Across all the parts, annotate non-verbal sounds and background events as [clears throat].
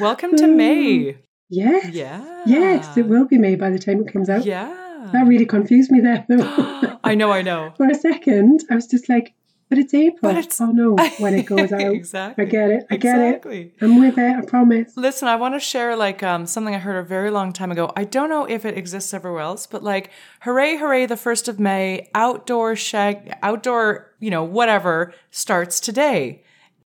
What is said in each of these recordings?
Welcome to May. Yes. Yeah. Yes, it will be May by the time it comes out. Yeah. That really confused me there. [gasps] I know, I know. [laughs] For a second, I was just like, but it's April. But it's- oh no, [laughs] when it goes out. exactly. I get it. I get exactly. it. I'm with it. I promise. Listen, I want to share like um, something I heard a very long time ago. I don't know if it exists everywhere else, but like, hooray, hooray, the first of May, outdoor shag, outdoor, you know, whatever starts today.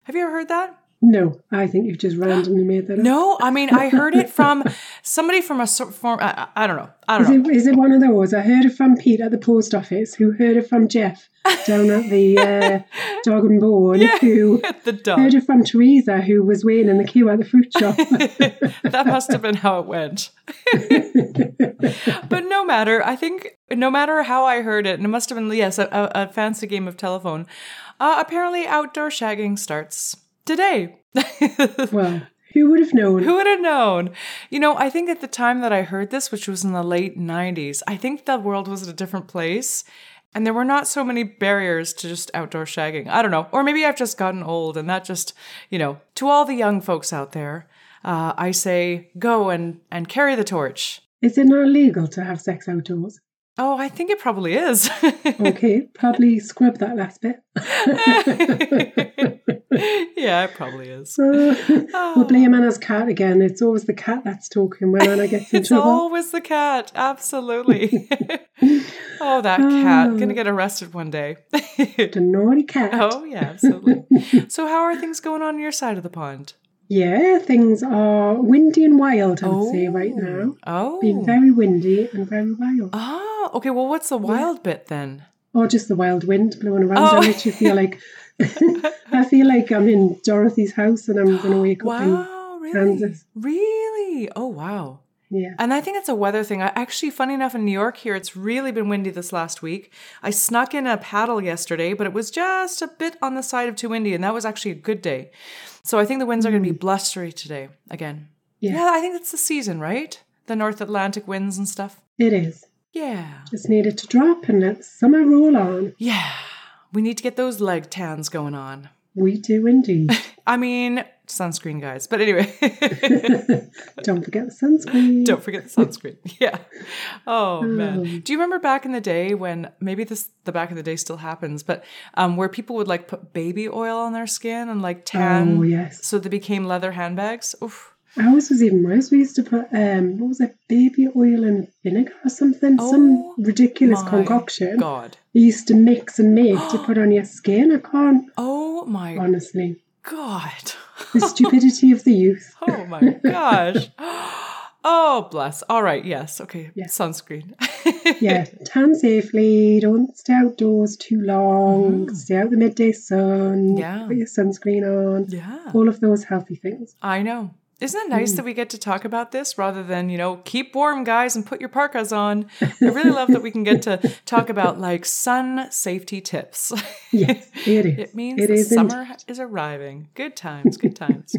Have you ever heard that? No, I think you've just randomly made that up. No, I mean I heard it from somebody from a form. I, I don't know. I don't Is know. it, is it one of those? I heard it from Pete at the post office, who heard it from Jeff down at the uh, [laughs] Dog and Bone, who [laughs] the dog. heard it from Teresa, who was waiting in the queue at the fruit shop. [laughs] that must have been how it went. but no matter, I think no matter how I heard it, and it must have been yes, a, a, a fancy game of telephone. Uh, apparently, outdoor shagging starts today. [laughs] well, who would have known? Who would have known? You know, I think at the time that I heard this, which was in the late 90s, I think the world was at a different place. And there were not so many barriers to just outdoor shagging. I don't know. Or maybe I've just gotten old and that just, you know, to all the young folks out there, uh, I say go and, and carry the torch. Is it not illegal to have sex outdoors? Oh, I think it probably is. Okay, probably scrub that last bit. [laughs] yeah, it probably is. [laughs] we'll ah. blame Anna's cat again. It's always the cat that's talking when Anna gets in It's trouble. always the cat. Absolutely. [laughs] oh, that cat. Ah. Gonna get arrested one day. The naughty cat. Oh, yeah, absolutely. so, how are things going on your side of the pond? Yeah, things are windy and wild, I would say, right now. Oh. Being very windy and very wild. Ah, okay. Well, what's the wild bit then? Or just the wild wind blowing around. Oh. I literally feel like [laughs] I feel like I'm in Dorothy's house and I'm gonna wake up Wow, really? Kansas. Really? Oh, wow. yeah. And I think it's a weather thing. I, actually, funny enough, in New York here, it's really been windy this last week. I snuck in a paddle yesterday, but it was just a bit on the side of too windy, and that was actually a good day. So I think the winds are going to be mm. blustery today again. Yeah. yeah, I think it's the season, right? The North Atlantic winds and stuff. It is. Yeah. Just needed to drop and let summer roll on. Yeah. We need to get those leg tans going on. We do indeed. [laughs] I mean, sunscreen, guys. But anyway, [laughs] Don't forget the sunscreen. don't forget the sunscreen. [laughs] Yeah. Oh man. Do you remember back in the day when maybe this the back in the day still happens, but um, where people would like put baby oil on their skin and like tan, Oh yes. so they became leather handbags. Oof. Ours was even worse. We used to put um what was it, baby oil and vinegar or something? Oh, Some ridiculous concoction. God. You used to mix and make to [gasps] put on your skin. I can't Oh my honestly. God. The stupidity of the youth. [laughs] Oh my gosh. [gasps] Oh bless. All right. Yes. Okay. Yeah. Sunscreen. [laughs] Yeah, tan safely. Don't stay outdoors too long. Mm-hmm. Stay out the midday sun. Yeah. Put your sunscreen on. yeah. All of those healthy things. I know. Isn't it nice hmm. that we get to talk about this rather than, you know, keep warm, guys, and put your parkas on? I really love that we can get to [laughs] talk about like sun safety tips. Yes, it is. [laughs] It means It the is summer is arriving. Good times, good times.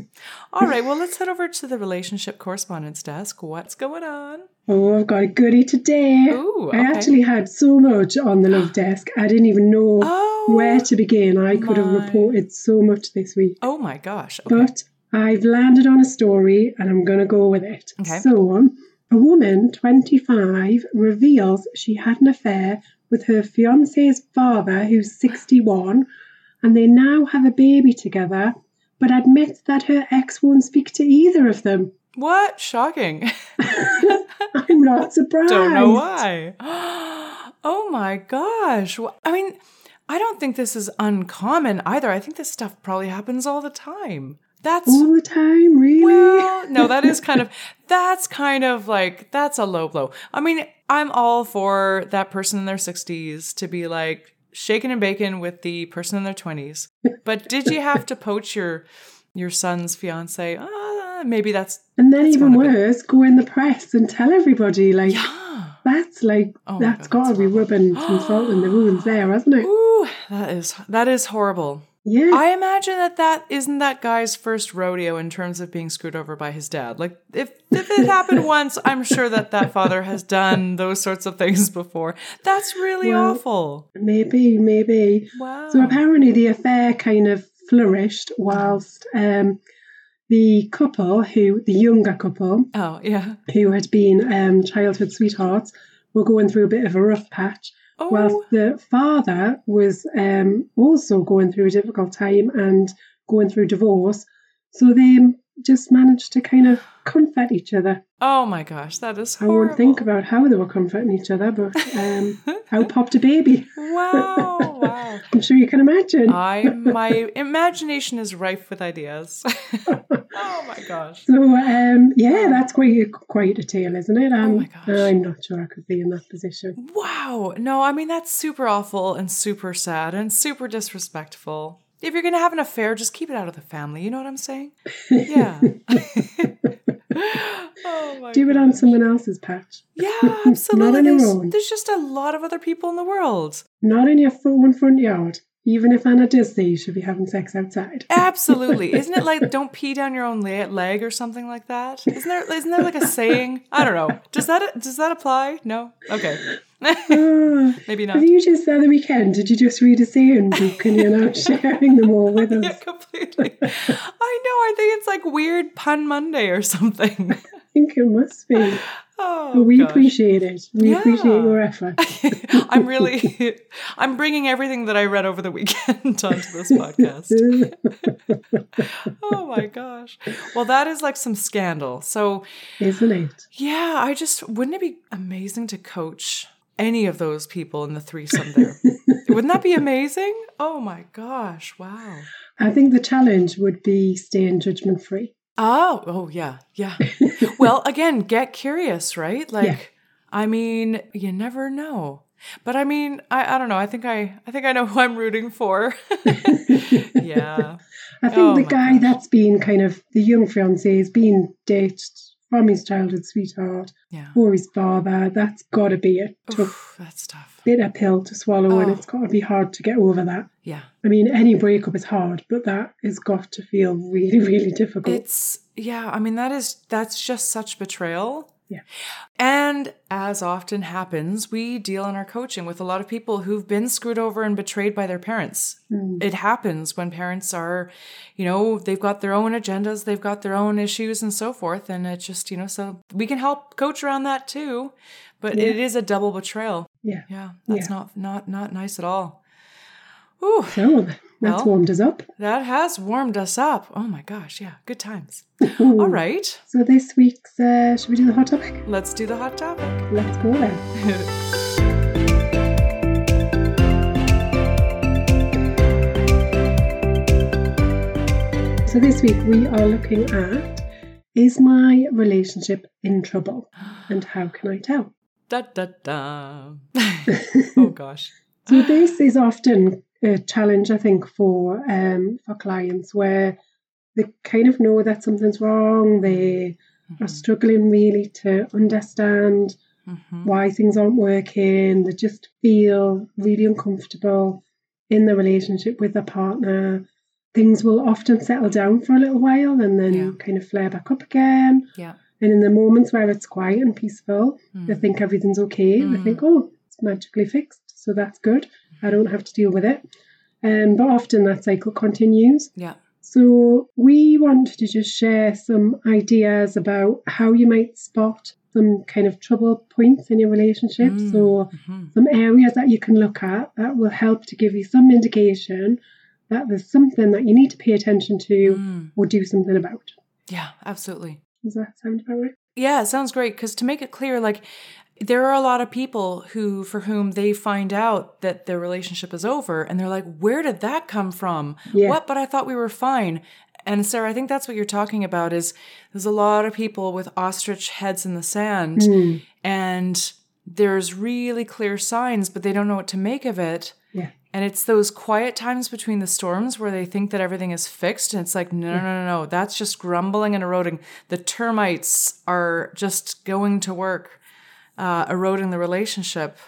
All right, well, let's head over to the relationship correspondence desk. What's going on? Oh, I've got a goodie today. Ooh, I actually had so much on the love [gasps] desk. I didn't even know Oh, where to begin. I could have reported so much this week. oh my gosh. Okay. But I've landed on a story and I'm going to go with it. Okay. So, um, a woman, 25, reveals she had an affair with her fiance's father, who's 61, and they now have a baby together, but admits that her ex won't speak to either of them. What? Shocking. [laughs] I'm not surprised. [laughs] Don't know why. [gasps] Oh my gosh. I mean, I don't think this is uncommon either. I think this stuff probably happens all the time. That's All the time, really? well, no, that is kind of [laughs] that's kind of like that's a low blow. I mean, I'm all for that person in their 60s to be like shaking and baking with the person in their 20s. But did you have to poach your your son's fiance? Uh, maybe that's And then even worse, go in the press and tell everybody. Like yeah. that's like Oh that's God, got to that's be horrible. rubbing some salt in the wounds there, hasn't it? Ooh, that is that is horrible. Yeah. I imagine that that isn't that guy's first rodeo in terms of being screwed over by his dad. Like if if it happened [laughs] once, I'm sure that that father has done those sorts of things before. That's really Well- awful. maybe, maybe. Wow. So apparently the affair kind of flourished whilst um, the couple who the younger couple oh yeah. who had been um, childhood sweethearts were going through a bit of a rough patch. Oh whilst the father was um, also going through a difficult time and going through divorce. So they just managed to kind of comfort each other. oh my gosh, that is I won't think about how they were comforting each other, but um, [laughs] out popped a baby. Wow, [laughs] wow. I'm sure you can imagine. I my imagination is rife with ideas. [laughs] oh my gosh. so um, yeah, that's quite a, quite a tale, isn't it? Um, Oh my gosh. I'm not sure I could be in that position. Wow. No, I mean that's super awful and super sad and super disrespectful. If you're gonna have an affair, just keep it out of the family. You know what I'm saying? [laughs] Yeah. [laughs] oh my Do it on someone else's patch, Yeah, absolutely. [laughs] Not on your There's, own. there's just a lot of other people in the world. not in your own front yard. Even if Anna does say you should be having sex outside. Absolutely. [laughs] Isn't it like don't pee down your own leg or something like that? Isn't there isn't there like a saying? I don't know. Does that does that apply? No. Okay. [laughs] Maybe not. Have you just the other weekend? Did you just read a saying book and you're now [laughs] sharing them all with us? Yeah, completely. I know. I think it's like weird pun Monday or something. I think it must be. Oh, But we gosh. appreciate it. We Yeah. appreciate your effort. [laughs] I'm really, [laughs] I'm bringing everything that I read over the weekend [laughs] onto this podcast. Oh my gosh. Well, that is like some scandal. So, Isn't it? yeah, I just, wouldn't it be amazing to coach any of those people in the threesome there? wouldn't that be amazing? Oh my gosh. Wow. I think the challenge would be staying judgment free. Oh, oh yeah, yeah. well, [laughs] again, get curious, right? Like, Yeah. I mean, you never know. But I mean, I, I don't know. I think I I think I know who I'm rooting for. [laughs] yeah. I think Oh the guy gosh. that's been kind of the young fiance is being dated from his childhood sweetheart Yeah. or his father. That's got to be a tough Oof, that's tough. bitter pill to swallow, and Oh. it's got to be hard to get over that. Yeah. I mean, any breakup is hard, but that has got to feel really, really difficult. It's yeah, I mean that is that's just such betrayal. Yeah. And as often happens, we deal in our coaching with a lot of people who've been screwed over and betrayed by their parents. Mm. It happens when parents are, you know, they've got their own agendas, they've got their own issues and so forth. And it just, you know, so we can help coach around that too. But Yeah. it is a double betrayal. yeah. Yeah. That's Yeah. not not not nice at all. Ooh, that's Well. warmed us up. that has warmed us up. Oh my gosh, yeah. Good times. [laughs] All right. So this week's, uh, should we do the hot topic? Let's do the hot topic. Let's go then. [laughs] So this week we are looking at is my relationship in trouble [gasps] and how can I tell? da da da. [laughs] oh gosh. So this is often a challenge I think for um for clients where they kind of know that something's wrong, they are struggling really to understand Mhm. why things aren't working. They just feel really uncomfortable in the relationship with their partner. Things will often settle down for a little while and then Yeah. kind of flare back up again. Yeah. And in the moments where it's quiet and peaceful, they Mm. think everything's okay. They Mm. think, oh, it's magically fixed, so that's good. I don't have to deal with it. Um, but often that cycle continues. Yeah. So we wanted to just share some ideas about how you might spot some kind of trouble points in your relationship. Mm. So Mhm. some areas that you can look at that will help to give you some indication that there's something that you need to pay attention to Mm. or do something about. Yeah, absolutely. Does that sound about right? Yeah, it sounds great because to make it clear, like there are a lot of people who, for whom they find out that their relationship is over, and they're like, "Where did that come from? Yeah. What? But I thought we were fine." And Sarah, I think that's what you're talking about. Is there's a lot of people with ostrich heads in the sand, hmm. and there's really clear signs, but they don't know what to make of it. Yeah. And it's those quiet times between the storms where they think that everything is fixed. And it's like, no, no, no, no, that's just grumbling and eroding. The termites are just going to work, uh, eroding the relationship.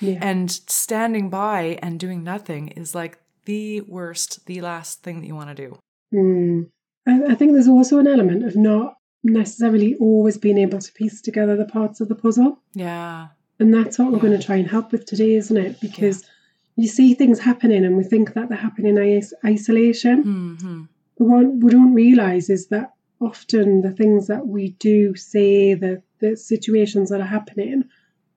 Yeah. And standing by and doing nothing is like the worst, the last thing that you want to do. Mm. I, I think there's also an element of not necessarily always being able to piece together the parts of the puzzle. Yeah. And that's what we're going to try and help with today, isn't it? Because you see things happening and we think that they're happening in is- isolation. hmm But what we don't realise is that often the things that we do say, the, the situations that are happening,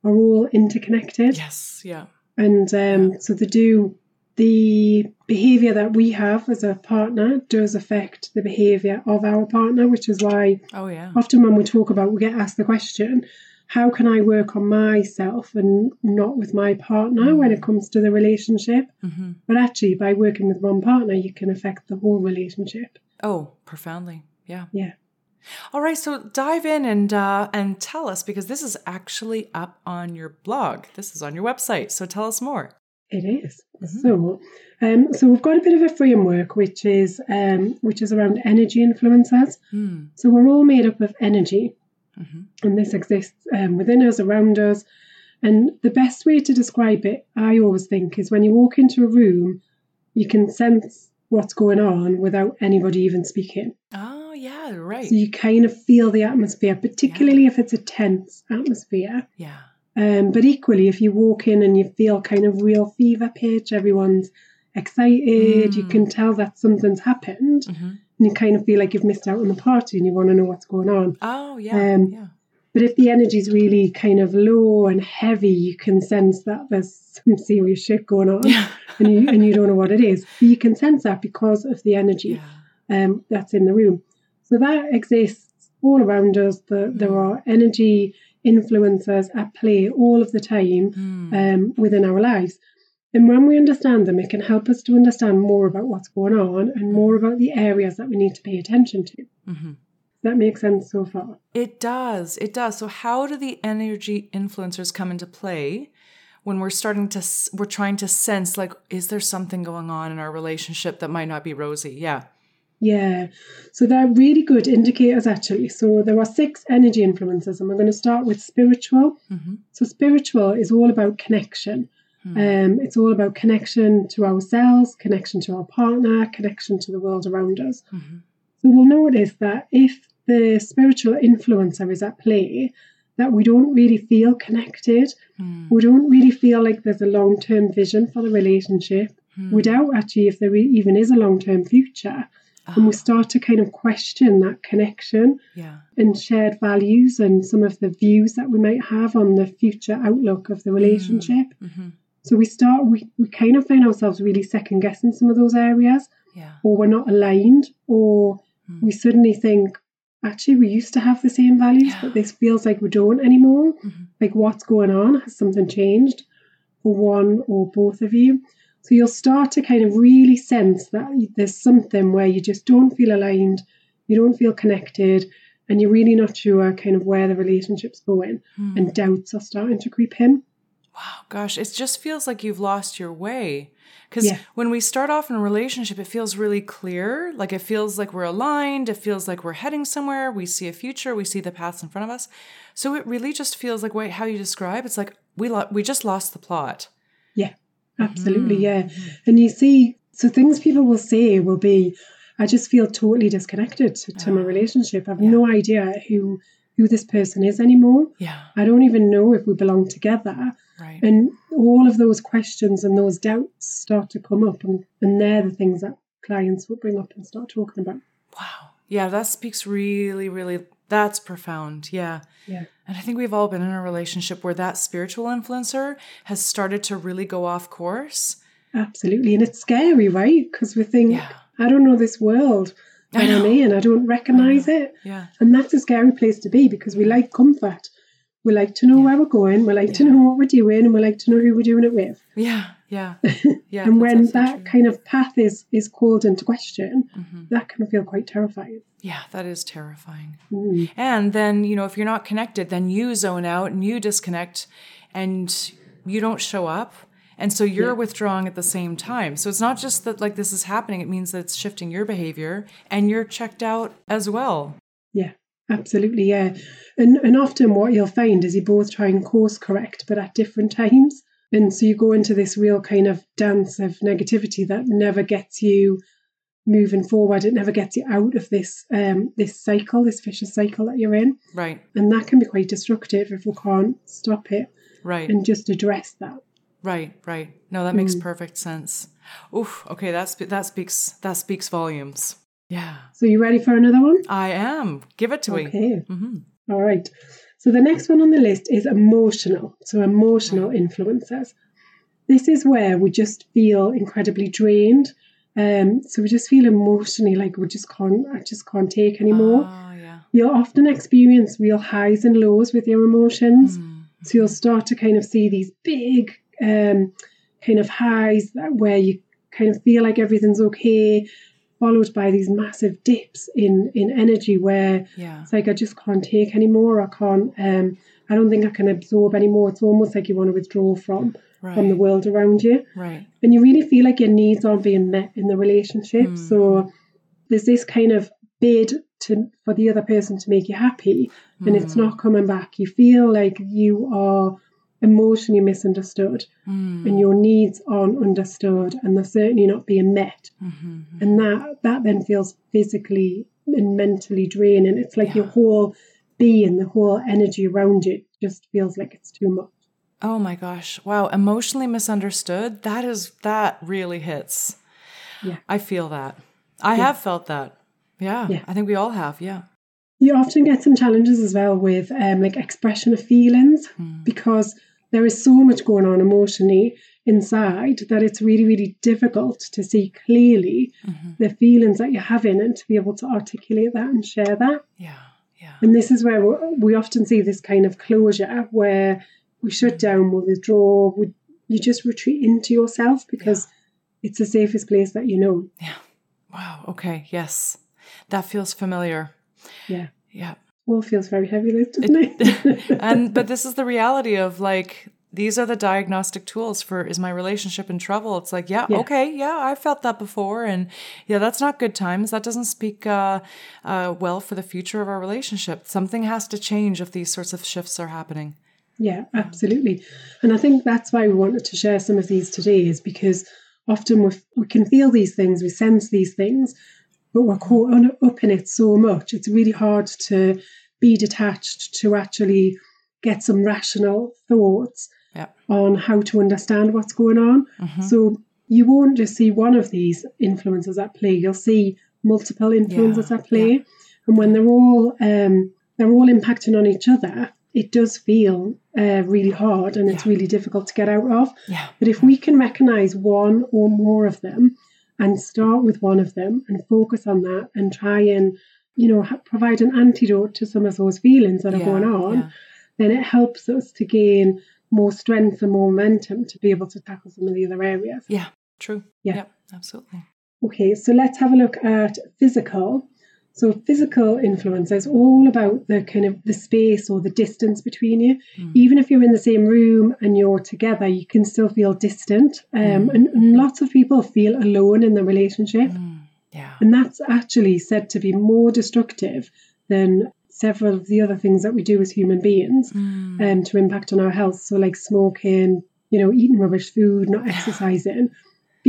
are all interconnected. Yes. Yeah. And um, so they do, the behaviour that we have as a partner does affect the behaviour of our partner, which is why Oh, yeah. often when we talk about, we get asked the question, how can I work on myself and not with my partner when it comes to the relationship? hmm But actually, by working with one partner, you can affect the whole relationship. Oh, profoundly. Yeah. Yeah. All right, so dive in and uh, and tell us because this is actually up on your blog. This is on your website. So tell us more. It is. So, um, so we've got a bit of a framework which is um, which is around energy influences. Hmm. So we're all made up of energy, Mhm. and this exists um, within us, around us. And the best way to describe it, I always think, is when you walk into a room, you can sense what's going on without anybody even speaking. Oh, yeah, right. So you kind of feel the atmosphere, particularly if it's a tense atmosphere. Yeah. Um, but equally, if you walk in and you feel kind of real fever pitch, everyone's excited, you Mm. can tell that something's happened, hmm and you kind of feel like you've missed out on the party and you want to know what's going on. Oh, yeah. Um, yeah. But if the energy's really kind of low and heavy, you can sense that there's some serious shit going on, Yeah. and you and you don't know what it is. But you can sense that because of the energy [laughs] yeah. um, that's in the room. So that exists all around us. The, there Mm. are energy influencers at play all of the time Hmm. um, within our lives. And when we understand them, it can help us to understand more about what's going on and more about the areas that we need to pay attention to. hmm that makes sense so far? It does. It does. So, how do the energy influencers come into play when we're starting to, we're trying to sense, like, is there something going on in our relationship that might not be rosy? Yeah. Yeah, so they're really good indicators actually. So there are six energy influences, and we're going to start with spiritual. hmm So spiritual is all about connection. Um, it's all about connection to ourselves, connection to our partner, connection to the world around us. hmm So we'll notice that if the spiritual influencer is at play, that we don't really feel connected. Hmm. We don't really feel like there's a long term vision for the relationship. Hmm. We doubt actually if there even is a long term future. And we start to kind of question that connection Yeah. and shared values and some of the views that we might have on the future outlook of the relationship. hmm So we start, we, we kind of find ourselves really second guessing some of those areas, Yeah. or we're not aligned, or Mm. we suddenly think, actually, we used to have the same values, Yeah. but this feels like we don't anymore. Mhm. Like, what's going on? Has something changed for one or both of you? So you'll start to kind of really sense that there's something where you just don't feel aligned, you don't feel connected, and you're really not sure kind of where the relationship's going, Hmm. and doubts are starting to creep in. Wow, gosh, it just feels like you've lost your way. Because Yeah. when we start off in a relationship, it feels really clear. Like it feels like we're aligned. It feels like we're heading somewhere. We see a future. We see the paths in front of us. So it really just feels like, wait, how you describe? It's like we lo- we just lost the plot. Absolutely. Mhm. Yeah. And you see, so things people will say will be, I just feel totally disconnected to, to my Ah, relationship. I have yeah. no idea who who this person is anymore. Yeah, I don't even know if we belong together. right. And all of those questions and those doubts start to come up, and, and they're the things that clients will bring up and start talking about. Wow. Yeah, that speaks really, really, that's profound. Yeah. Yeah. And I think we've all been in a relationship where that spiritual influencer has started to really go off course. Absolutely. And it's scary, right? Because we think, Yeah. I don't know this world I that I'm in, I don't recognize it. Yeah. And that's a scary place to be because we like comfort. We like to know Yeah. where we're going, we like to know what we're doing, and we like to know who we're doing it with. Yeah. Yeah. [laughs] Yeah. and when that true. kind of path is is called into question, Mhm. that can feel quite terrifying. Yeah, that is terrifying. Mm. And then, you know, if you're not connected, then you zone out and you disconnect and you don't show up And so you're Yeah. withdrawing at the same time. So it's not just that like this is happening, it means that it's shifting your behavior and you're checked out as well. Yeah, absolutely. Yeah. And and often what you'll find is you both try and course correct, but at different [laughs] times. And so you go into this real kind of dance of negativity that never gets you moving forward. It never gets you out of this um this cycle, this vicious cycle that you're in. Right. And that can be quite destructive if we can't stop it Right. and just address that. Right, right. No, that makes Mm. perfect sense. Oof. Okay, that spe- that speaks that speaks volumes. Yeah, So you ready for another one? I am. Give it to me. Okay. hmm All right. So the next one on the list is emotional. So emotional influences. This is where we just feel incredibly drained. Um, so we just feel emotionally like we just can't, I just can't take anymore. Oh, yeah. You'll often experience real highs and lows with your emotions. Mm. So you'll start to kind of see these big um, kind of highs that where you kind of feel like everything's okay, followed by these massive dips in in energy where Yeah. it's like I just can't take anymore. I can't. Um, I don't think I can absorb anymore. It's almost like you want to withdraw from from the world around you, Right. and you really feel like your needs aren't being met in the relationship. Mm. So there's this kind of bid to for the other person to make you happy, and it's Mm. not coming back. You feel like you are emotionally misunderstood, Mm. and your needs aren't understood, and they're certainly not being met. Mhm. And that that then feels physically and mentally draining. It's like your whole being, the whole energy around you just feels like it's too much. Oh my gosh. Wow. Emotionally misunderstood. That is, that really hits. Yeah. I feel that. I Yeah. have felt that. Yeah, Yeah. I think we all have. Yeah. You often get some challenges as well with um, like expression of feelings Mm. because there is so much going on emotionally inside that it's really, really difficult to see clearly Mhm. the feelings that you're having and to be able to articulate that and share that. Yeah. Yeah. And this is where we- we often see this kind of closure where we shut down, we withdraw, we, you just retreat into yourself because it's the safest place that you know. Yeah. Wow. Okay. Yes. That feels familiar. Yeah. Yeah. All feels very heavy, doesn't it? [laughs] [laughs] and but this is the reality of like these are the diagnostic tools for is my relationship in trouble it's like yeah, Yeah. okay yeah i felt that before and yeah that's not good times that doesn't speak uh, uh, well for the future of our relationship something has to change if these sorts of shifts are happening Yeah, absolutely. And I think that's why we wanted to share some of these today, is because often we we can feel these things, we sense these things, but we're caught on, up in it so much. It's really hard to be detached, to actually get some rational thoughts Yeah. on how to understand what's going on. Mhm. So you won't just see one of these influences at play. You'll see multiple influences Yeah, at play, and when they're all um, they're all impacting on each other, it does feel uh, really hard, and it's Yeah. really difficult to get out of. yeah But if we can recognize one or more of them, and start with one of them, and focus on that, and try and you know ha- provide an antidote to some of those feelings that are yeah, going on, yeah. then it helps us to gain more strength and more momentum to be able to tackle some of the other areas. yeah true Yeah. Yep, absolutely Okay, so let's have a look at physical. So physical influence is all about the kind of the space or the distance between you. Mm. Even if you're in the same room and you're together, you can still feel distant. Um, Mm. and, and lots of people feel alone in the relationship. Mm, yeah And that's actually said to be more destructive than several of the other things that we do as human beings Mm, um, to impact on our health. So, like smoking, you know, eating rubbish food, not exercising.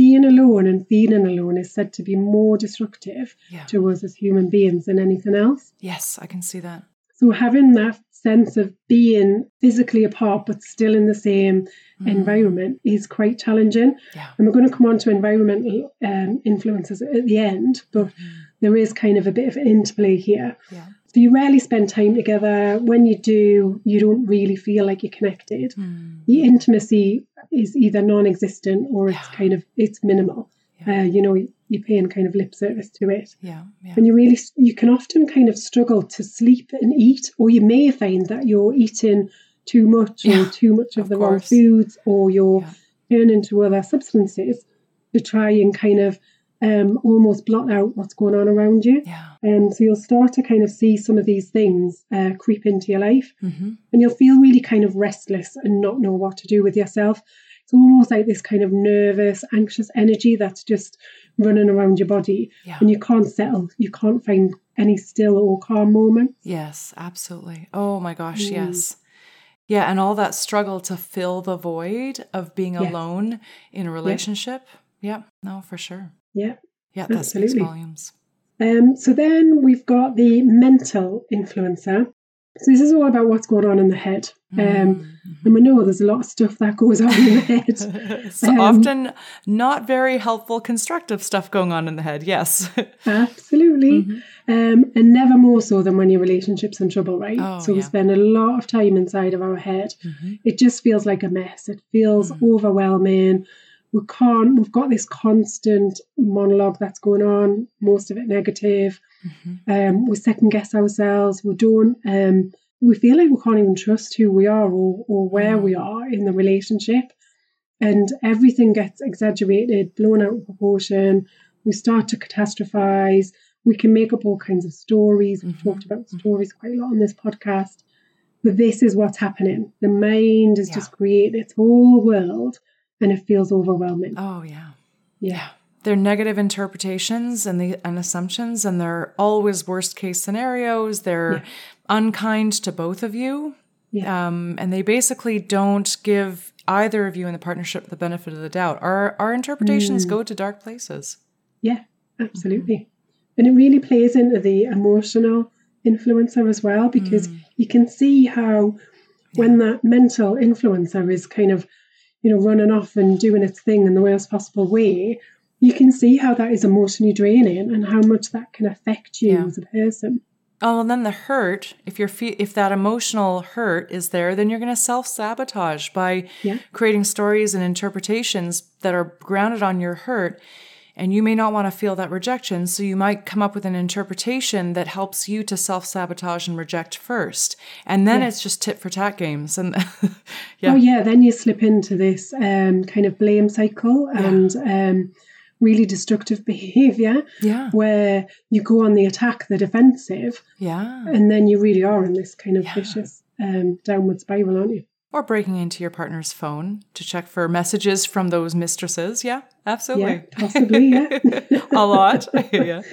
Being alone and feeling alone is said to be more destructive yeah to us as human beings than anything else. yes i can see that So, having that sense of being physically apart but still in the same Mm, environment is quite challenging. yeah And we're going to come on to environmental um, influences at the end, but Mm, there is kind of a bit of an interplay here. yeah So you rarely spend time together. When you do, you don't really feel like you're connected. Mm, The intimacy is either non-existent or it's Yeah. kind of it's minimal. Yeah. Uh, you know, you're paying kind of lip service to it, yeah yeah and you really you can often kind of struggle to sleep and eat, or you may find that you're eating too much or too much of, of the wrong foods, or you're turning to other substances to try and kind of um, almost blot out what's going on around you. yeah Um, so you'll start to kind of see some of these things uh, creep into your life, hmm and you'll feel really kind of restless and not know what to do with yourself. it's almost like this kind of nervous, anxious energy that's just running around your body, Yeah. and you can't settle. You can't find any still or calm moment. Yes, absolutely. Oh my gosh, Mm. yes. Yeah, and all that struggle to fill the void of being Yes. alone in a relationship. Yeah, no, for sure. Yeah. Yeah, that speaks Absolutely. volumes. Um, so then we've got the mental influencer. So this is all about what's going on in the head. Um, Mm-hmm. and we know there's a lot of stuff that goes on in the head. [laughs] so Um, often not very helpful, constructive stuff going on in the head. Yes. [laughs] Absolutely. Mhm. Um, and never more so than when your relationship's in trouble, right? Oh, so we yeah. spend a lot of time inside of our head. Mhm. It just feels like a mess. It feels Mm. overwhelming. We can't, we've got this constant monologue that's going on, most of it negative. Mhm. Um, we second guess ourselves. We don't, um, we feel like we can't even trust who we are or, or where we Mm. are in the relationship. And everything gets exaggerated, blown out of proportion. We start to catastrophize. We can make up all kinds of stories. We've Mhm. talked about stories quite a lot on this podcast. But this is what's happening. The mind is Yeah. just creating its whole world and it feels overwhelming. Oh, yeah. yeah. They're negative interpretations and the and assumptions, and they're always worst case scenarios. They're Yeah. unkind to both of you. Yeah. Um, and they basically don't give either of you in the partnership the benefit of the doubt. Our our interpretations Mm. go to dark places. Yeah, absolutely. And it really plays into the emotional influencer as well because you can see how when that mental influencer is kind of, you know, running off and doing its thing in the worst possible way, you can see how that is emotionally draining and how much that can affect you Yeah. as a person. Oh, and then the hurt. If you're fe- if that emotional hurt is there, then you're going to self sabotage by Yeah. creating stories and interpretations that are grounded on your hurt. And you may not want to feel that rejection, so you might come up with an interpretation that helps you to self sabotage and reject first, and then Yeah. it's just tit for tat games. And [laughs] yeah, Oh yeah, then you slip into this um, kind of blame cycle and um, really destructive [laughs] behavior yeah, where you go on the attack, the defensive, yeah. and then you really are in this kind of Yeah. vicious um, downward spiral, aren't you? Or breaking into your partner's phone to check for messages from those mistresses. Yeah, absolutely. Yeah, possibly. Yeah. [laughs] A lot. [laughs] yeah. [laughs]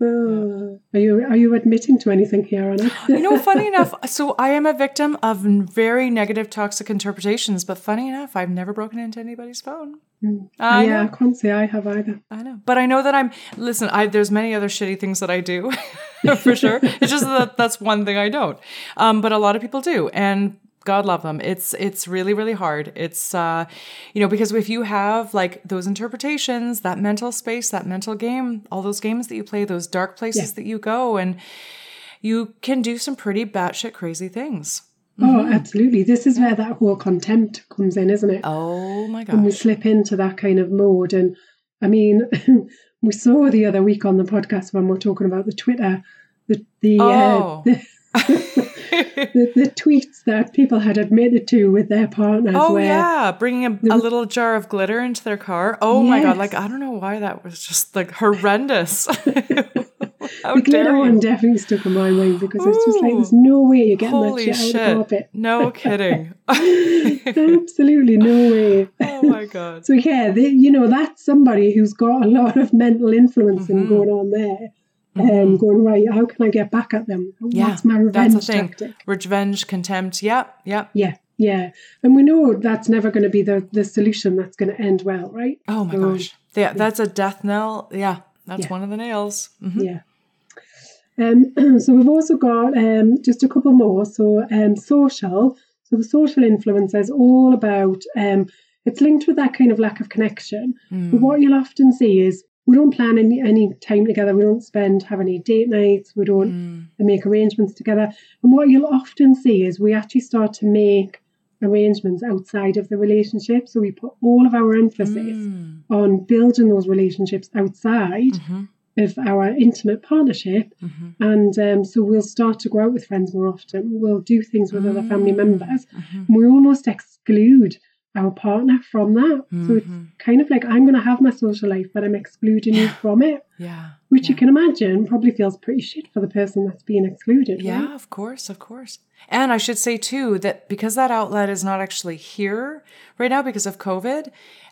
Oh, are you are you admitting to anything here, Anna? You know, funny enough, so I am a victim of very negative toxic interpretations, but funny enough, I've never broken into anybody's phone. I yeah, know. I can't say I have either. I know. But I know that I'm listen, I there's many other shitty things that I do for sure. It's just that that's one thing I don't. Um, but a lot of people do. And God love them. It's it's really, really hard. It's uh, you know, because if you have like those interpretations, that mental space, that mental game, all those games that you play, those dark places Yeah. that you go and you can do some pretty batshit crazy things. Oh, absolutely. This is where that whole contempt comes in, isn't it? Oh my god! And we slip into that kind of mode. And I mean, [laughs] we saw the other week on the podcast when we're talking about the Twitter, the the, Oh. uh, [laughs] the, the, the tweets that people had admitted to with their partners. Oh yeah, bringing a, a little jar of glitter into their car. Oh my god! Like I don't know why that was just like horrendous. [laughs] The glitter one definitely stuck in my mind because it's just like there's no way you're getting that shit, out of the carpet. No kidding. [laughs] [laughs] Absolutely no way. oh my god. So yeah, they, you know that's somebody who's got a lot of mental influencing Mhm. going on there. Um, Mhm. going right, how can I get back at them? Yeah, What's my That's revenge the thing. tactic? Revenge, contempt. Yeah, yeah. Yeah, yeah, and we know that's never going to be the the solution that's going to end well, right? Oh my So, gosh. Yeah, that's a death knell. Yeah, that's Yeah. one of the nails. Mhm. Yeah. Um, [clears throat] so we've also got um, just a couple more. So um, social. So the social influencer is all about. Um, it's linked with that kind of lack of connection. Mm. But what you'll often see is we don't plan any, any time together. We don't spend have any date nights. We don't Mm. make arrangements together. And what you'll often see is we actually start to make arrangements outside of the relationship. So we put all of our emphasis Mm. on building those relationships outside Mhm. of our intimate partnership. Mhm. And um, so we'll start to go out with friends more often. We'll do things with other family Mm. members. Mhm. And we almost exclude our partner from that. So it's Mhm. kind of like I'm going to have my social life, but I'm excluding you from it, Yeah. which yeah. you can imagine probably feels pretty shit for the person that's being excluded. Yeah, right? of course, of course. And I should say too that because that outlet is not actually here right now because of COVID,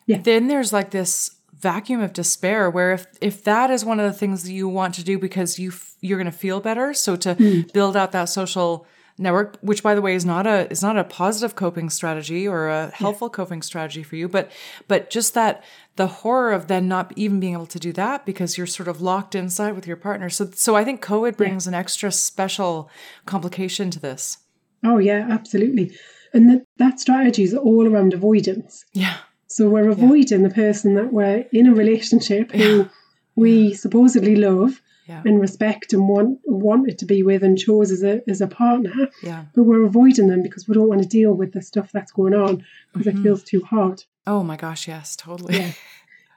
Yeah. then there's like this vacuum of despair where if if that is one of the things that you want to do because you f- you're going to feel better, so to Hmm. build out that social network which by the way is not a is not a positive coping strategy or a helpful coping strategy for you but but just that the horror of then not even being able to do that because you're sort of locked inside with your partner. So so i think covid brings an extra special complication to this. Oh, yeah, absolutely. And that, that strategy is all around avoidance. yeah. So we're avoiding the person that we're in a relationship who we supposedly love Yeah. and respect and want wanted to be with and chose as a as a partner. yeah But we're avoiding them because we don't want to deal with the stuff that's going on because Mm-hmm. it feels too hard. oh my gosh yes totally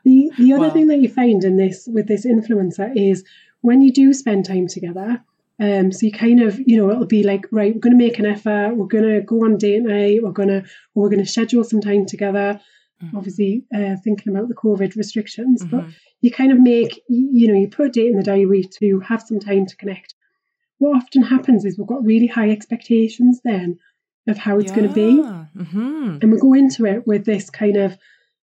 The the other Wow. thing that you find in this with this influencer is when you do spend time together, um, so you kind of, you know, it'll be like, right, we're gonna make an effort, we're gonna go on date night, we're gonna we're gonna schedule some time together. Mhm. Obviously, uh, thinking about the COVID restrictions, but Mhm. you kind of make, you know, you put a date in the diary to have some time to connect. What often happens is we've got really high expectations then of how it's going to be hmm and we go into it with this kind of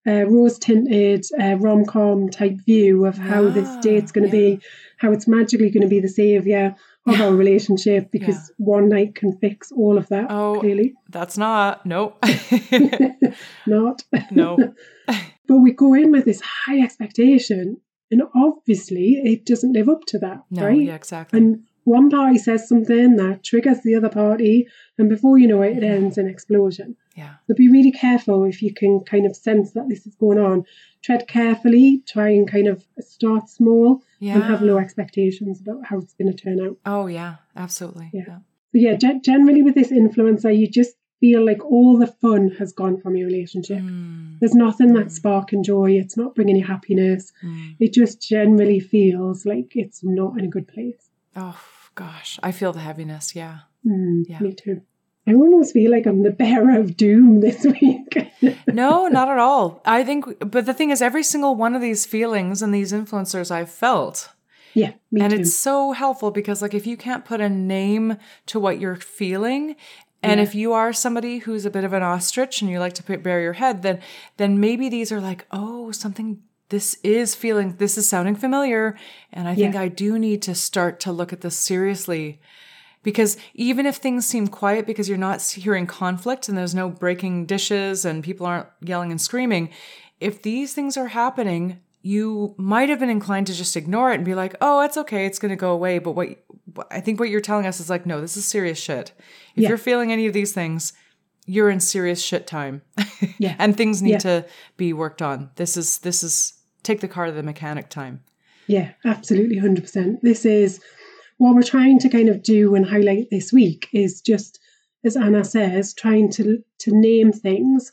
uh, rose tinted uh, rom com type view of how this Ah, date's going to be, how it's magically going to be the savior of our relationship because one night can fix all of that. Oh. Clearly, that's not nope [laughs] [laughs] not. no [laughs] But we go in with this high expectation, and obviously it doesn't live up to that, no right? yeah exactly And one party says something that triggers the other party, and before you know it, it Mm-hmm. ends in explosion. yeah So be really careful if you can kind of sense that this is going on. Tread carefully, try and kind of start small yeah and have low expectations about how it's going to turn out. oh yeah absolutely Yeah. yeah yeah, ge- generally with this influencer, you just feel like all the fun has gone from your relationship. Mm, There's nothing that's sparking joy. It's not bringing you happiness. mm. It just generally feels like it's not in a good place. oh gosh i feel the heaviness yeah Mm, Yeah. Me too. I almost feel like I'm the bearer of doom [laughs] this week. no, not at all. I think, but the thing is, every single one of these feelings and these influencers I've felt. yeah, me and too. it's so helpful because, like, if you can't put a name to what you're feeling, and Yeah. if you are somebody who's a bit of an ostrich and you like to put, your head, then then maybe these are like, oh, something. This is feeling. This is sounding familiar, and I think Yeah. I do need to start to look at this seriously because even if things seem quiet because you're not hearing conflict and there's no breaking dishes and people aren't yelling and screaming, if these things are happening, you might have been inclined to just ignore it and be like, "Oh, it's okay, it's going to go away." But what I think what you're telling us is like, "No, this is serious shit. If Yeah. you're feeling any of these things, you're in serious shit time." Yeah. [laughs] and things need Yeah. to be worked on. This is this is take the car to the mechanic time. Yeah, absolutely, 100%. This is what we're trying to kind of do and highlight this week is just, as Anna says, trying to, to name things,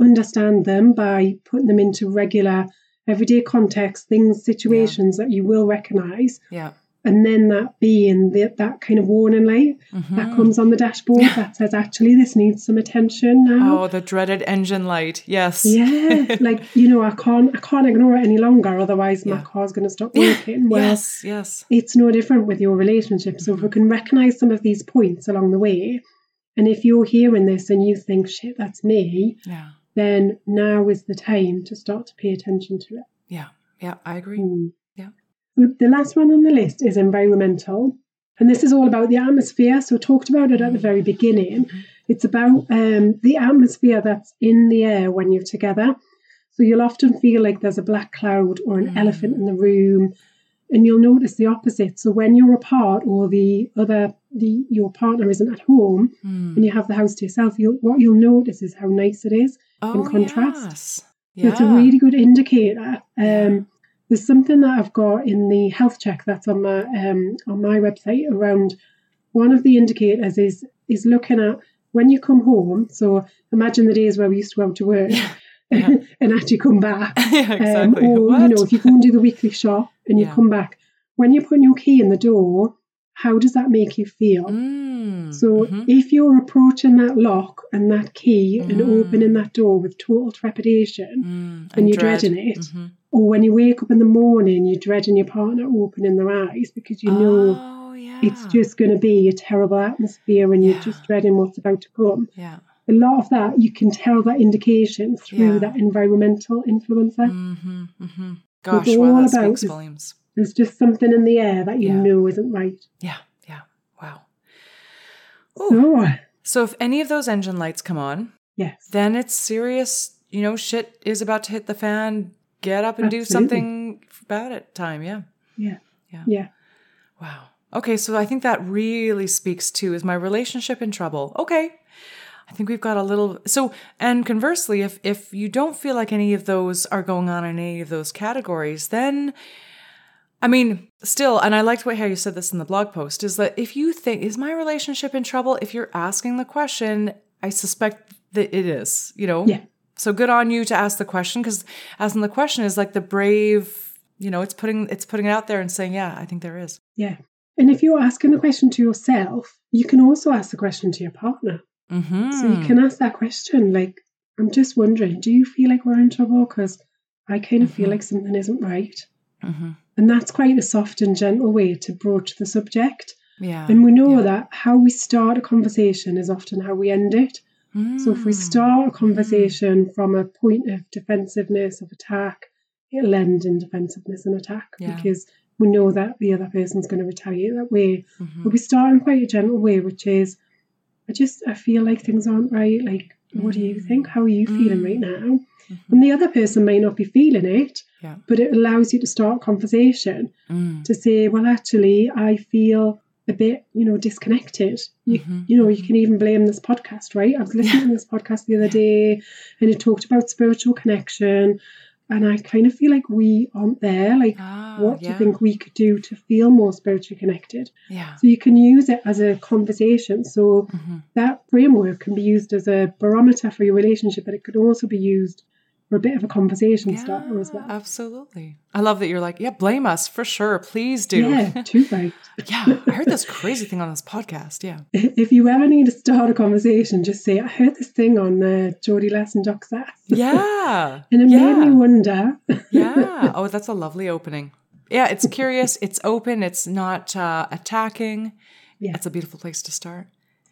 understand them by putting them into regular, everyday context, things, situations that you will recognize, Yeah. And then that being the, that kind of warning light Mm-hmm. that comes on the dashboard that says, actually, this needs some attention now. Oh, the dreaded engine light. Yes. Yeah, [laughs] like you know, I can't, I can't ignore it any longer. Otherwise, my car's going to stop working. Well, yes. Yes. it's no different with your relationship. So if we can recognize some of these points along the way, and if you're hearing this and you think, shit, that's me, Yeah. then now is the time to start to pay attention to it. Yeah. Yeah. I agree. Mm. Yeah. The last one on the list is environmental. And this is all about the atmosphere. So I talked about it at the very beginning. Mm-hmm. It's about um, the atmosphere that's in the air when you're together. So you'll often feel like there's a black cloud or an Mm. elephant in the room, and you'll notice the opposite. So when you're apart or the other the your partner isn't at home Mm. and you have the house to yourself, you'll, what you'll notice is how nice it is. Oh, contrast. Yes. So It's a really good indicator. Um, there's something that I've got in the health check that's on my um, on my website around one of the indicators is is looking at when you come home. So imagine the days where we used to go out to work Yeah. [laughs] and actually come back. [laughs] yeah, Um, or what? you know, if you go and do the weekly shop and you Yeah. come back, when you're putting your key in the door, how does that make you feel? Mm. So mhm. if you're approaching that lock and that key and Mm. opening that door with total trepidation, Mm, and you're dread. dreading it, Mhm. or when you wake up in the morning, you're dreading your partner opening their eyes because you know oh, yeah. it's just going to be a terrible atmosphere and you're just dreading what's about to come. yeah. A lot of that, you can tell that indication through Yeah. that environmental influencer. Mm-hmm, mm-hmm. Gosh, wow, that about speaks is- volumes. There's just something in the air that you Yeah. know isn't right. Yeah, yeah. Wow. Ooh. So, So if any of those engine lights come on, yes. then it's serious. You know, shit is about to hit the fan. Get up and do something about it. Time, yeah. Yeah. Yeah. Yeah. Wow. Okay, so I think that really speaks to is my relationship in trouble. Okay. I think we've got a little so and conversely if if you don't feel like any of those are going on in any of those categories then I mean, still, and I liked what how you said this in the blog post, is that if you think is my relationship in trouble, if you're asking the question, I suspect that it is, you know? Yeah. So good on you to ask the question because asking the question is like the brave, you know, it's putting it's putting it out there and saying, yeah, I think there is. Yeah. And if you're asking the question to yourself, you can also ask the question to your partner. Mm-hmm. So you can ask that question like, I'm just wondering, do you feel like we're in trouble? Because I kind of feel Mhm. like something isn't right. Mm-hmm. And that's quite a soft and gentle way to broach the subject. Yeah. And we know yeah. that how we start a conversation is often how we end it. So if we Mm. start a conversation from a point of defensiveness, of attack, it'll end in defensiveness and attack Yeah. because we know that the other person's going to retaliate that way. Mhm. But we start in quite a gentle way, which is, I just, I feel like things aren't right. Like, what do you Mm. think? How are you feeling Mm. right now? Mhm. And the other person may not be feeling it, Yeah. but it allows you to start conversation Mm. to say, well, actually, I feel a bit, you know, disconnected. You, Mhm, you know, you can even blame this podcast, right? I was listening to this podcast the other day and it talked about spiritual connection. And I kind of feel like we aren't there. Like, Ah, what do you think we could do to feel more spiritually connected? Yeah. So you can use it as a conversation. So Mhm. that framework can be used as a barometer for your relationship, but it could also be used for a bit of a conversation starter as well. Absolutely. I love that you're like, yeah, blame us for sure. Please do. Yeah, [laughs] too right. yeah. I heard this crazy thing on this podcast. Yeah. [laughs] If you ever need to start a conversation, just say, I heard this thing on uh, Geordie Lass and Doc Sass. [laughs] Yeah. And it yeah. made me wonder. yeah. Oh, that's a lovely opening. Yeah. It's curious. It's open. It's not uh, attacking. Yeah. It's a beautiful place to start.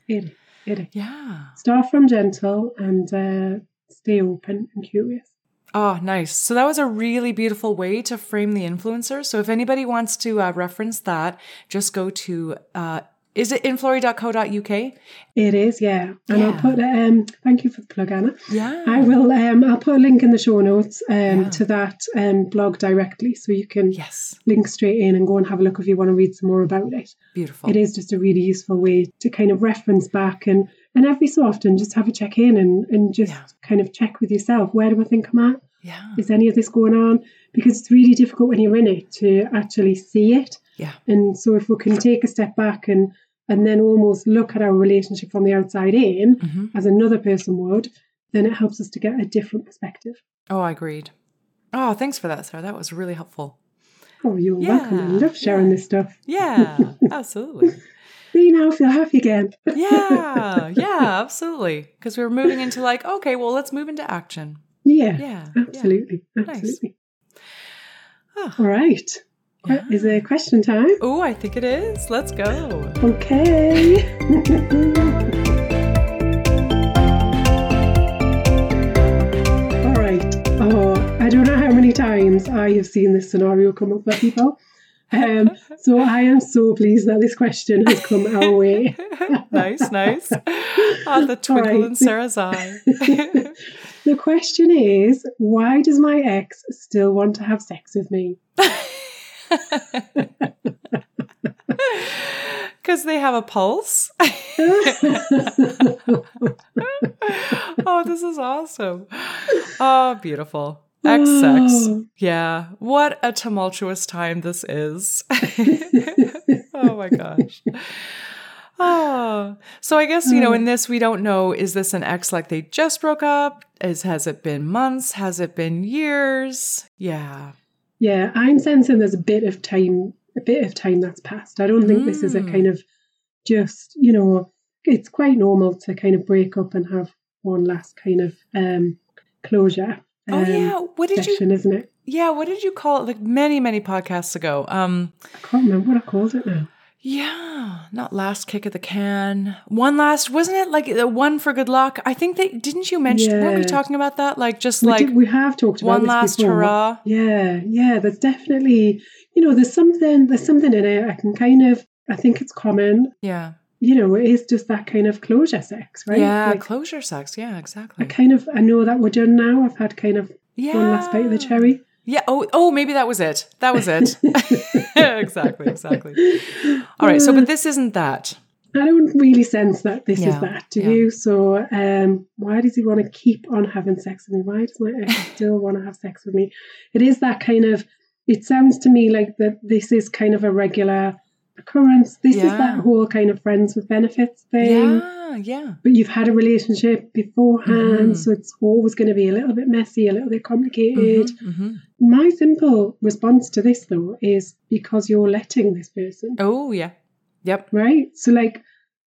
It, it, Yeah. start from gentle and uh, stay open and curious. Oh, nice. So that was a really beautiful way to frame the influencer. So if anybody wants to uh, reference that, just go to, uh, is it inflory.co.uk? It is, yeah. And Yeah. I'll put, um, thank you for the plug, Anna. Yeah. I will, um, I'll put a link in the show notes um, Yeah. to that um, blog directly so you can Yes. link straight in and go and have a look if you want to read some more about it. Beautiful. It is just a really useful way to kind of reference back and, and every so often just have a check in and, and just Yeah. kind of check with yourself. Where do I think I'm at? Yeah. Is any of this going on? Because it's really difficult when you're in it to actually see it. Yeah. And so if we can take a step back and and then almost look at our relationship from the outside in, hmm as another person would, then it helps us to get a different perspective. Oh, I agreed. Oh, thanks for that, Sarah. That was really helpful. Oh, you're welcome. I love sharing yeah. this stuff. Yeah, [laughs] absolutely. See now, feel happy again. [laughs] Yeah, yeah, absolutely. Because we were moving into like, okay, well, let's move into action. Yeah, Yeah, absolutely, absolutely. Ah, All right. Yeah. Is it question time? Oh, I think it is. Let's go. Okay. [laughs] All right. Oh, I don't know how many times I have seen this scenario come up for people. Um, so I am so pleased that this question has come our way. [laughs] nice, nice. Ah, the twinkle right. in Sarah's eye. [laughs] The question is, why does my ex still want to have sex with me? [laughs] Because they have a pulse. oh, this is awesome. Oh, beautiful. X sex. Oh. Yeah. What a tumultuous time this is. [laughs] oh my gosh. Oh, so I guess, you know, in this, we don't know is this an ex like they just broke up? Is Has it been months? Has it been years? Yeah. Yeah, I'm sensing there's a bit of time, a bit of time that's passed. I don't think this is a Mm. kind of just, you know, it's quite normal to kind of break up and have one last kind of um, closure. Oh um, yeah, what did you? isn't it? Yeah, what did you call it? Like many many podcasts ago. Um, I can't remember what I called it now. yeah, not last kick of the can. One last, wasn't it? Like the one for good luck. I think that didn't you mention? Weren't we talking about that? Like just We, like did, we have talked about one this last before. hurrah. Yeah, yeah. There's definitely, you know, there's something, there's something in it. I can kind of, I think it's common. Yeah, You know, it is just that kind of closure sex, right? yeah. Like, closure sex. Yeah, exactly. I kind of, I know that we're done now. I've had kind of Yeah. one last bite of the cherry. Yeah. Oh, oh, maybe that was it. That was it. [laughs] [laughs] exactly, exactly. All right. So, but this isn't that. I don't really sense that this Yeah, is that, do yeah. you? So, um, why does he want to keep on having sex with me? Why does my ex [laughs] still want to have sex with me? It is that kind of. It sounds to me like that. This is kind of a regular occurrence. This is that whole kind of friends with benefits thing. Yeah. Yeah. But you've had a relationship beforehand, Mhm. so it's always going to be a little bit messy, a little bit complicated. hmm My simple response to this, though, is because you're letting this person, Oh, yeah. Yep. right? So, like,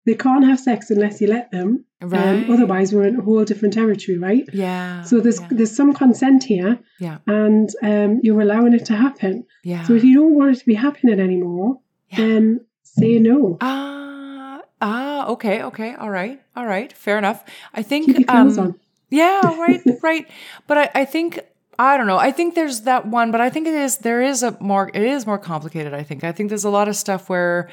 they can't have sex unless you let them. Right. Um, otherwise, we're in a whole different territory, right? Yeah. So there's yeah. there's some consent here, Yeah. and um, you're allowing it to happen. Yeah. So if you don't want it to be happening anymore, Yeah. then say no. Ah, ah, okay, okay, all right, all right, fair enough. I think, Keep your clothes um, [laughs] yeah, right, [laughs] right. But I, I think, I don't know. I think there's that one, but I think it is, there is a more, it is more complicated. I think, I think there's a lot of stuff where,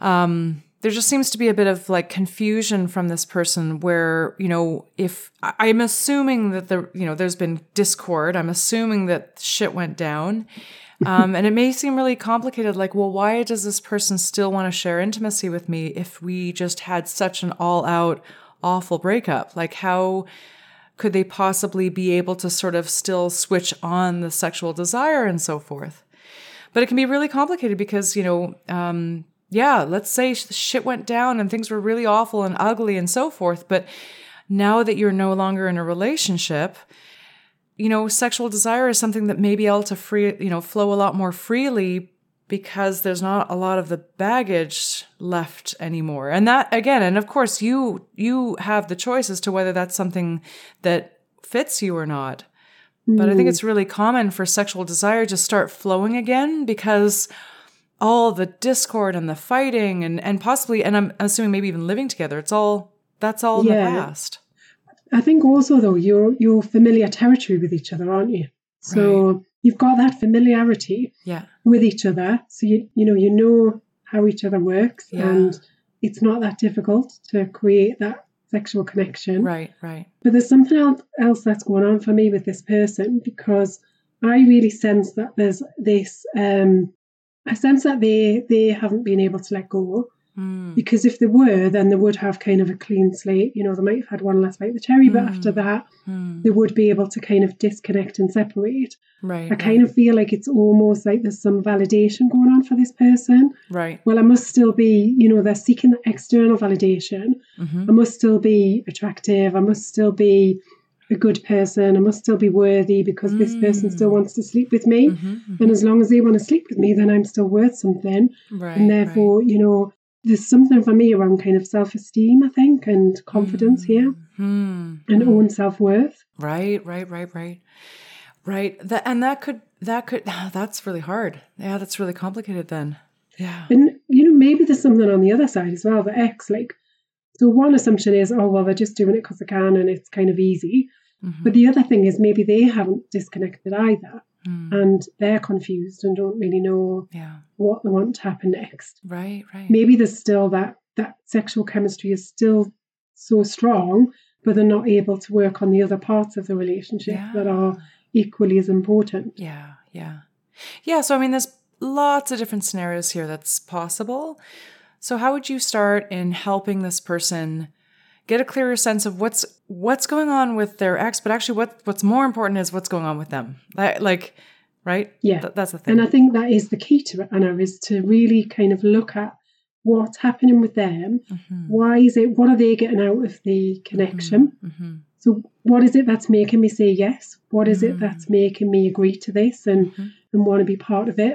um, there just seems to be a bit of like confusion from this person where, you know, if I'm assuming that the, you know, there's been discord. I'm assuming that shit went down. Um, and it may seem really complicated. Like, well, why does this person still want to share intimacy with me if we just had such an all out awful breakup? Like, how could they possibly be able to sort of still switch on the sexual desire and so forth? But it can be really complicated because, you know, um, yeah, let's say sh- shit went down and things were really awful and ugly and so forth. But now that you're no longer in a relationship, you know, sexual desire is something that may be able to free, you know, flow a lot more freely because there's not a lot of the baggage left anymore. And that again, and of course you you have the choice as to whether that's something that fits you or not. But I think mm. it's really common for sexual desire to start flowing again because all the discord and the fighting and, and possibly, and I'm assuming maybe even living together, it's all, that's all in the past. I think also though you're you're familiar territory with each other, aren't you? So you've got that familiarity Yeah. with each other. So you you know you know how each other works, Yeah. and it's not that difficult to create that sexual connection. Right, right. But there's something else, else that's going on for me with this person because I really sense that there's this. Um, I sense that they they haven't been able to let go Mm. because if they were, then they would have kind of a clean slate. You know, they might have had one last bite of the cherry, but Mm. after that, Mm. they would be able to kind of disconnect and separate. Right. I kind of feel like it's almost like there's some validation going on for this person. Right. Well, I must still be, you know, they're seeking external validation. hmm I must still be attractive. I must still be a good person. I must still be worthy because this person still Mm. wants to sleep with me. hmm And as long as they want to sleep with me, then I'm still worth something. Right. and therefore, you know, there's something for me around kind of self esteem, I think, and confidence here Hmm. and own self worth. Right, right, right, right. Right. That and that could that could [sighs] that's really hard. Yeah, that's really complicated then. Yeah. And, you know, maybe there's something on the other side as well, the ex, like, so one assumption is, oh, well, they're just doing it because they can and it's kind of easy. Mhm. But the other thing is maybe they haven't disconnected either Hmm. and they're confused and don't really know Yeah. what they want to happen next. Right, right. Maybe there's still that that sexual chemistry is still so strong, but they're not able to work on the other parts of the relationship that are equally as important. Yeah, yeah. Yeah, so I mean there's lots of different scenarios here that's possible. So how would you start in helping this person get a clearer sense of what's what's going on with their ex, but actually what what's more important is what's going on with them. Like, right? Yeah. Th- that's the thing. And I think that is the key to it, Anna, is to really kind of look at what's happening with them. Mhm, Why is it, what are they getting out of the connection? mhm, So, what is it that's making me say yes? What is Mm. it that's making me agree to this and, Mhm. and want to be part of it?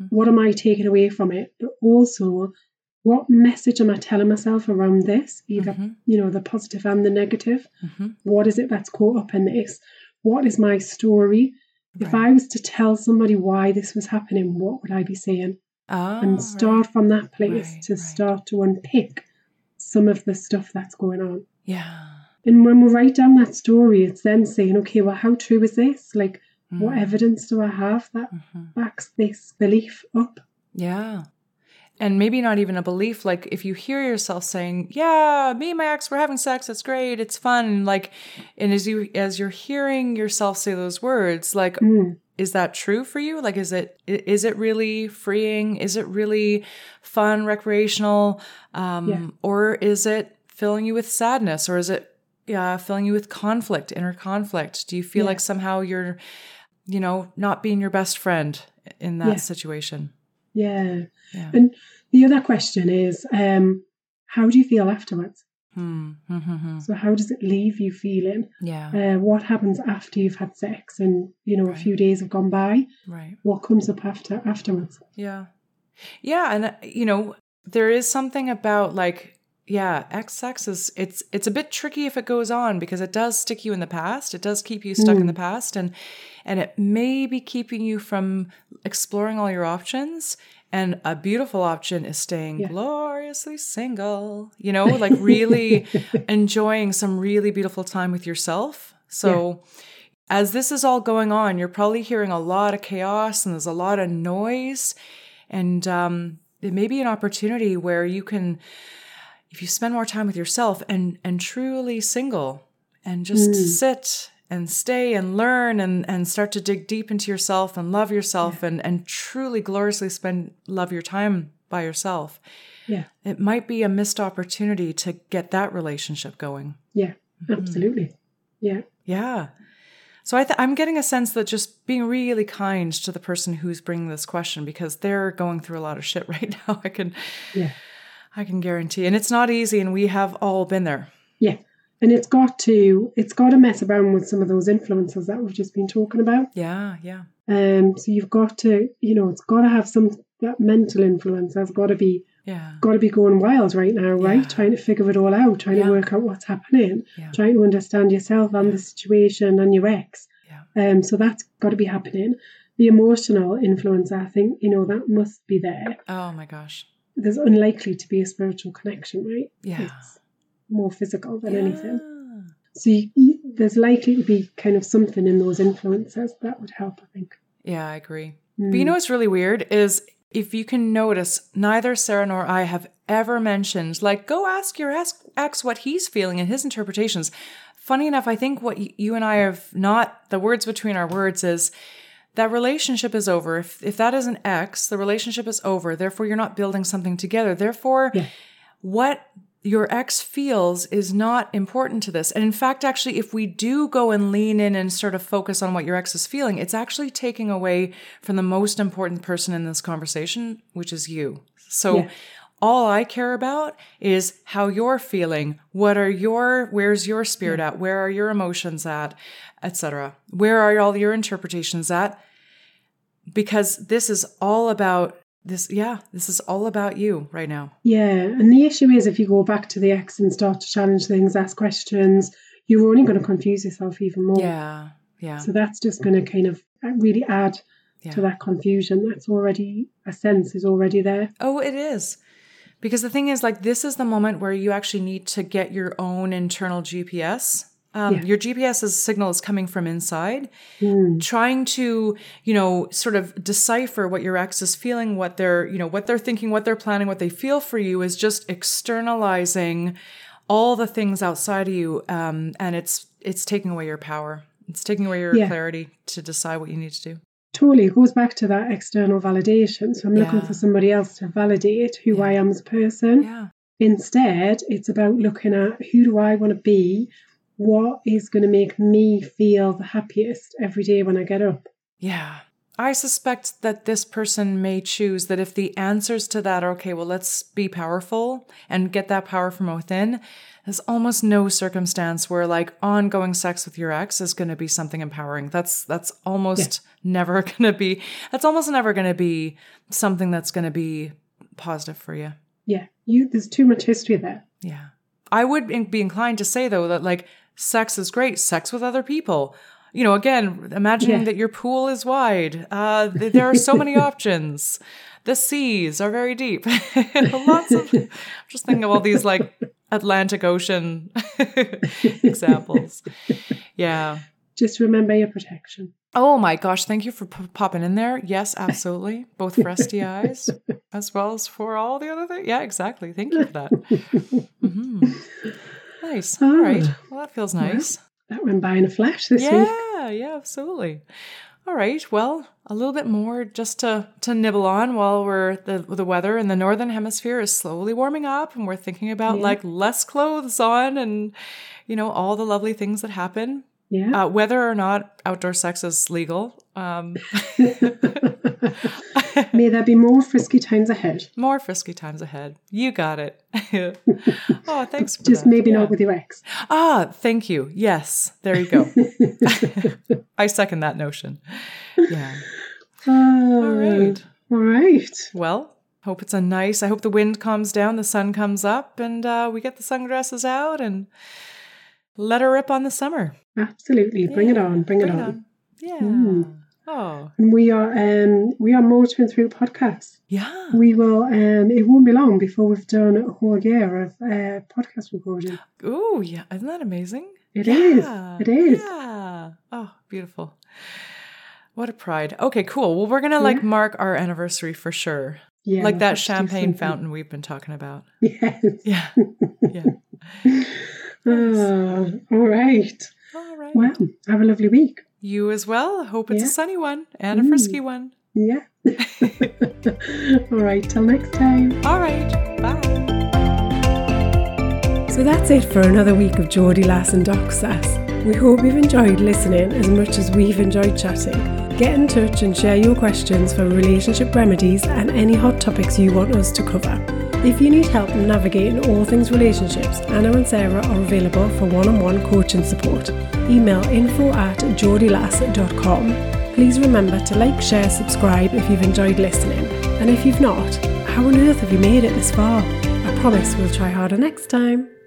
Mhm. What am I taking away from it? But also, what message am I telling myself around this? Either, Mhm. you know, the positive and the negative. Mhm. What is it that's caught up in this? What is my story? If I was to tell somebody why this was happening, what would I be saying? Oh, and start right. from that place Right, to right. start to unpick some of the stuff that's going on. Yeah. And when we write down that story, it's then saying, okay, well, how true is this? Like, what Mm. evidence do I have that Mhm. backs this belief up? Yeah. And maybe not even a belief. Like if you hear yourself saying, "Yeah, me and my ex, we're having sex. It's great. It's fun." Like, and as you as you're hearing yourself say those words, like, Mm, is that true for you? Like, is it is it really freeing? Is it really fun, recreational, um, Yeah. or is it filling you with sadness, or is it yeah filling you with conflict, inner conflict? Do you feel Yeah. like somehow you're, you know, not being your best friend in that Yeah. situation? Yeah. Yeah. And the other question is, um, how do you feel afterwards? Hmm. So how does it leave you feeling? Yeah. Uh, what happens after you've had sex and, you know, Right. a few days have gone by? Right. What comes up after afterwards? Yeah. Yeah, and uh, you know, there is something about like yeah, ex sex is it's it's a bit tricky if it goes on because it does stick you in the past. It does keep you stuck in the past and and it may be keeping you from exploring all your options. And a beautiful option is staying Yeah. gloriously single, you know, like [laughs] really enjoying some really beautiful time with yourself. So, as this is all going on, you're probably hearing a lot of chaos and there's a lot of noise. And um, it may be an opportunity where you can, if you spend more time with yourself and and truly single, and just sit and stay and learn and and start to dig deep into yourself and love yourself and and truly gloriously spend love your time by yourself. Yeah, It might be a missed opportunity to get that relationship going. yeah, Mm-hmm. absolutely. Yeah, Yeah. So I th- I'm getting a sense that just being really kind to the person who's bringing this question because they're going through a lot of shit [laughs] right now. I can, yeah. I can guarantee, and it's not easy, and we have all been there. Yeah. And it's got to it's got to mess around with some of those influences that we've just been talking about. Yeah, yeah, Um so you've got to, you know, it's gotta have some that mental influence has gotta be yeah, gotta be going wild right now, right? Yeah. Trying to figure it all out, trying Yeah. to work out what's happening, yeah, trying to understand yourself and the situation and your ex. yeah. Um so that's gotta be happening. The emotional influence, I think, you know, that must be there. Oh my gosh. There's unlikely to be a spiritual connection, right? Yeah. It's more physical than anything. So you, you, there's likely to be kind of something in those influences that would help, I think. Yeah, I agree. Mm. But you know what's really weird is if you can notice, neither Sarah nor I have ever mentioned, like, go ask your ex, ex what he's feeling and his interpretations. Funny enough, I think what you and I have not, the words between our words is that relationship is over. If, if that is an ex, the relationship is over. Therefore, you're not building something together. Therefore, Yeah. what your ex feels is not important to this. And in fact, actually, if we do go and lean in and sort of focus on what your ex is feeling, it's actually taking away from the most important person in this conversation, which is you. So Yeah. all I care about is how you're feeling. What are your where's your spirit at? Where are your emotions at? Etc. Where are all your interpretations at? Because this is all about this yeah, this is all about you right now. Yeah, and the issue is if you go back to the ex and start to challenge things, ask questions, you're only going to confuse yourself even more. Yeah. Yeah. So that's just going to kind of really add Yeah. to that confusion that's already, a sense is already there. Oh, it is. Because the thing is, like, this is the moment where you actually need to get your own internal GPS. Um, Yeah. Your GPS's signal is coming from inside. Mm. Trying to, you know, sort of decipher what your ex is feeling, what they're, you know, what they're thinking, what they're planning, what they feel for you is just externalizing all the things outside of you, um, and it's it's taking away your power. It's taking away your Yeah. clarity to decide what you need to do. Totally, it goes back to that external validation. So I'm looking for somebody else to validate who Yeah. I am as a person. Yeah. Instead, it's about looking at who do I want to be? What is going to make me feel the happiest every day when I get up? Yeah. I suspect that this person may choose that if the answers to that are okay, well, let's be powerful and get that power from within, there's almost no circumstance where like ongoing sex with your ex is going to be something empowering. That's that's almost never [laughs] going to be that's almost never going to be something that's going to be positive for you. Yeah, you there's too much history there. Yeah. I would be inclined to say though that like sex is great, sex with other people. You know, again, imagining Yeah. that your pool is wide. Uh, th- there are so many [laughs] options. The seas are very deep. [laughs] Lots of. I'm just thinking of all these like Atlantic Ocean [laughs] examples. Yeah. Just remember your protection. Oh my gosh, thank you for p- popping in there. Yes, absolutely. Both for STIs as well as for all the other things. Yeah, exactly. Thank you for that. hmm Nice. All right. Well, that feels nice. That went by in a flash this week. Yeah, yeah, absolutely. All right. Well, a little bit more just to to nibble on while we're the the weather in the northern hemisphere is slowly warming up and we're thinking about Yeah. like less clothes on and you know all the lovely things that happen Yeah. uh, whether or not outdoor sex is legal. Um, [laughs] May there be more frisky times ahead. more frisky times ahead. You got it. [laughs] oh, thanks for Just that. maybe Yeah. not with your ex. Ah, thank you. Yes, there you go. [laughs] I second that notion. Yeah. All All right. All right. Well, hope it's a nice. I hope the wind calms down, the sun comes up, and uh, we get the sundresses out and let her rip on the summer. Absolutely. Bring it on. Bring, it on. Yeah. Mm. Oh, And we are um we are motoring through podcasts. yeah. We will um it won't be long before we've done a whole year of uh podcast recording. Oh yeah. Isn't that amazing? It is. Yeah, It is. Yeah. Oh, beautiful. What a pride. Okay, cool. Well, we're gonna like Yeah. mark our anniversary for sure. Yeah. like that to champagne fountain we've been talking about. Yes. Yeah. [laughs] Yeah. Ah, all right. All right. Well, have a lovely week. You as well. Hope it's Yeah. a sunny one and a Mm. frisky one. Yeah. [laughs] all right. Till next time. All right. Bye. So that's it for another week of Geordie Lass and Doc Sass. We hope you've enjoyed listening as much as we've enjoyed chatting. Get in touch and share your questions for relationship remedies and any hot topics you want us to cover. If you need help navigating all things relationships, Anna and Sarah are available for one-on-one coaching support. Email info at geordielass.com. Please remember to like, share, subscribe if you've enjoyed listening. And if you've not, how on earth have you made it this far? I promise we'll try harder next time.